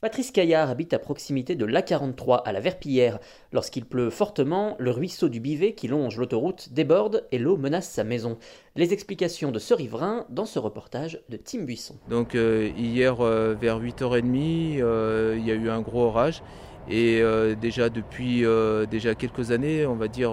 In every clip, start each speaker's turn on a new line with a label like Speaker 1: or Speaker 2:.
Speaker 1: Patrice Caillard habite à proximité de l'A43 à la Verpillière. Lorsqu'il pleut fortement, le ruisseau du Bivet qui longe l'autoroute déborde et l'eau menace sa maison. Les explications de ce riverain dans ce reportage de Tim Buisson.
Speaker 2: Donc euh, hier euh, vers 8h30, euh, il y a eu un gros orage. Et déjà depuis déjà quelques années, on va dire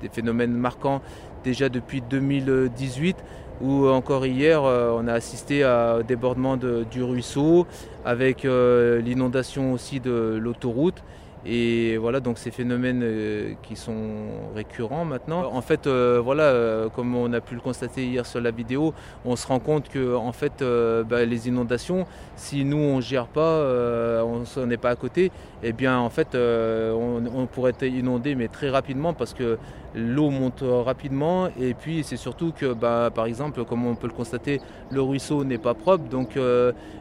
Speaker 2: des phénomènes marquants déjà depuis 2018 où encore hier on a assisté à débordement du ruisseau avec l'inondation aussi de l'autoroute et voilà, donc ces phénomènes euh, qui sont récurrents maintenant. En fait, euh, voilà, euh, comme on a pu le constater hier sur la vidéo, on se rend compte que en fait, bah, les inondations, si nous on ne gère pas, on n'est pas à côté, eh bien en fait, on, pourrait être inondé, mais très rapidement parce que l'eau monte rapidement et puis c'est surtout que, bah, par exemple, comme on peut le constater, le ruisseau n'est pas propre, donc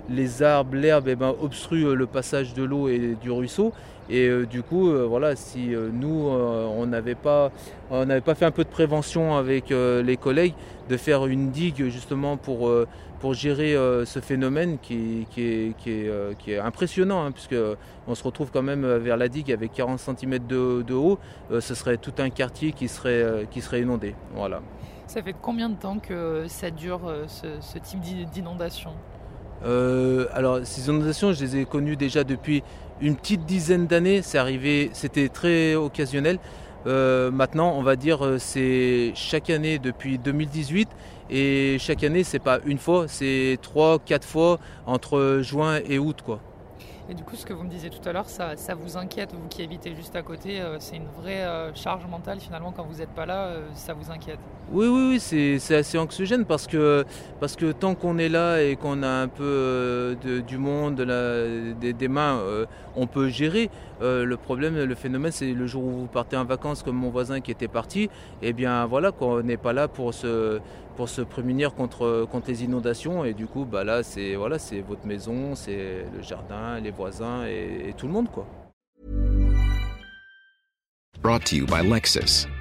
Speaker 2: les arbres, l'herbe eh ben, obstruent le passage de l'eau et du ruisseau. Et euh, du coup, euh, voilà, si euh, nous, on n'avait pas, pas fait un peu de prévention avec les collègues, de faire une digue justement pour, pour gérer ce phénomène qui, qui, est, qui, est, qui est, impressionnant, hein, puisque on se retrouve quand même vers la digue avec 40 cm de, de haut, ce serait tout un quartier qui serait, qui serait inondé. Voilà.
Speaker 3: Ça fait combien de temps que ça dure ce, ce type d'inondation?
Speaker 2: Alors ces inondations, je les ai connues déjà depuis une petite dizaine d'années, c'est arrivé, c'était très occasionnel. Euh, maintenant, on va dire, euh, c'est chaque année depuis 2018 et chaque année, c'est pas une fois, c'est trois, quatre fois entre juin et août, quoi.
Speaker 3: Et du coup, ce que vous me disiez tout à l'heure, ça, vous inquiète, vous qui habitez juste à côté, euh, c'est une vraie charge mentale finalement quand vous n'êtes pas là, ça vous inquiète
Speaker 2: Oui, oui, oui, c'est assez anxiogène parce que, parce que tant qu'on est là et qu'on a un peu du monde, des, mains, on peut gérer. le problème, le phénomène, c'est le jour où vous partez en vacances comme mon voisin qui était parti, et eh bien voilà, qu'on n'est pas là pour se, pour se prémunir contre, contre les inondations. Et du coup, bah là, c'est voilà, votre maison, c'est le jardin, les voisins et, tout le monde. quoi.
Speaker 4: Brought to you by Lexus.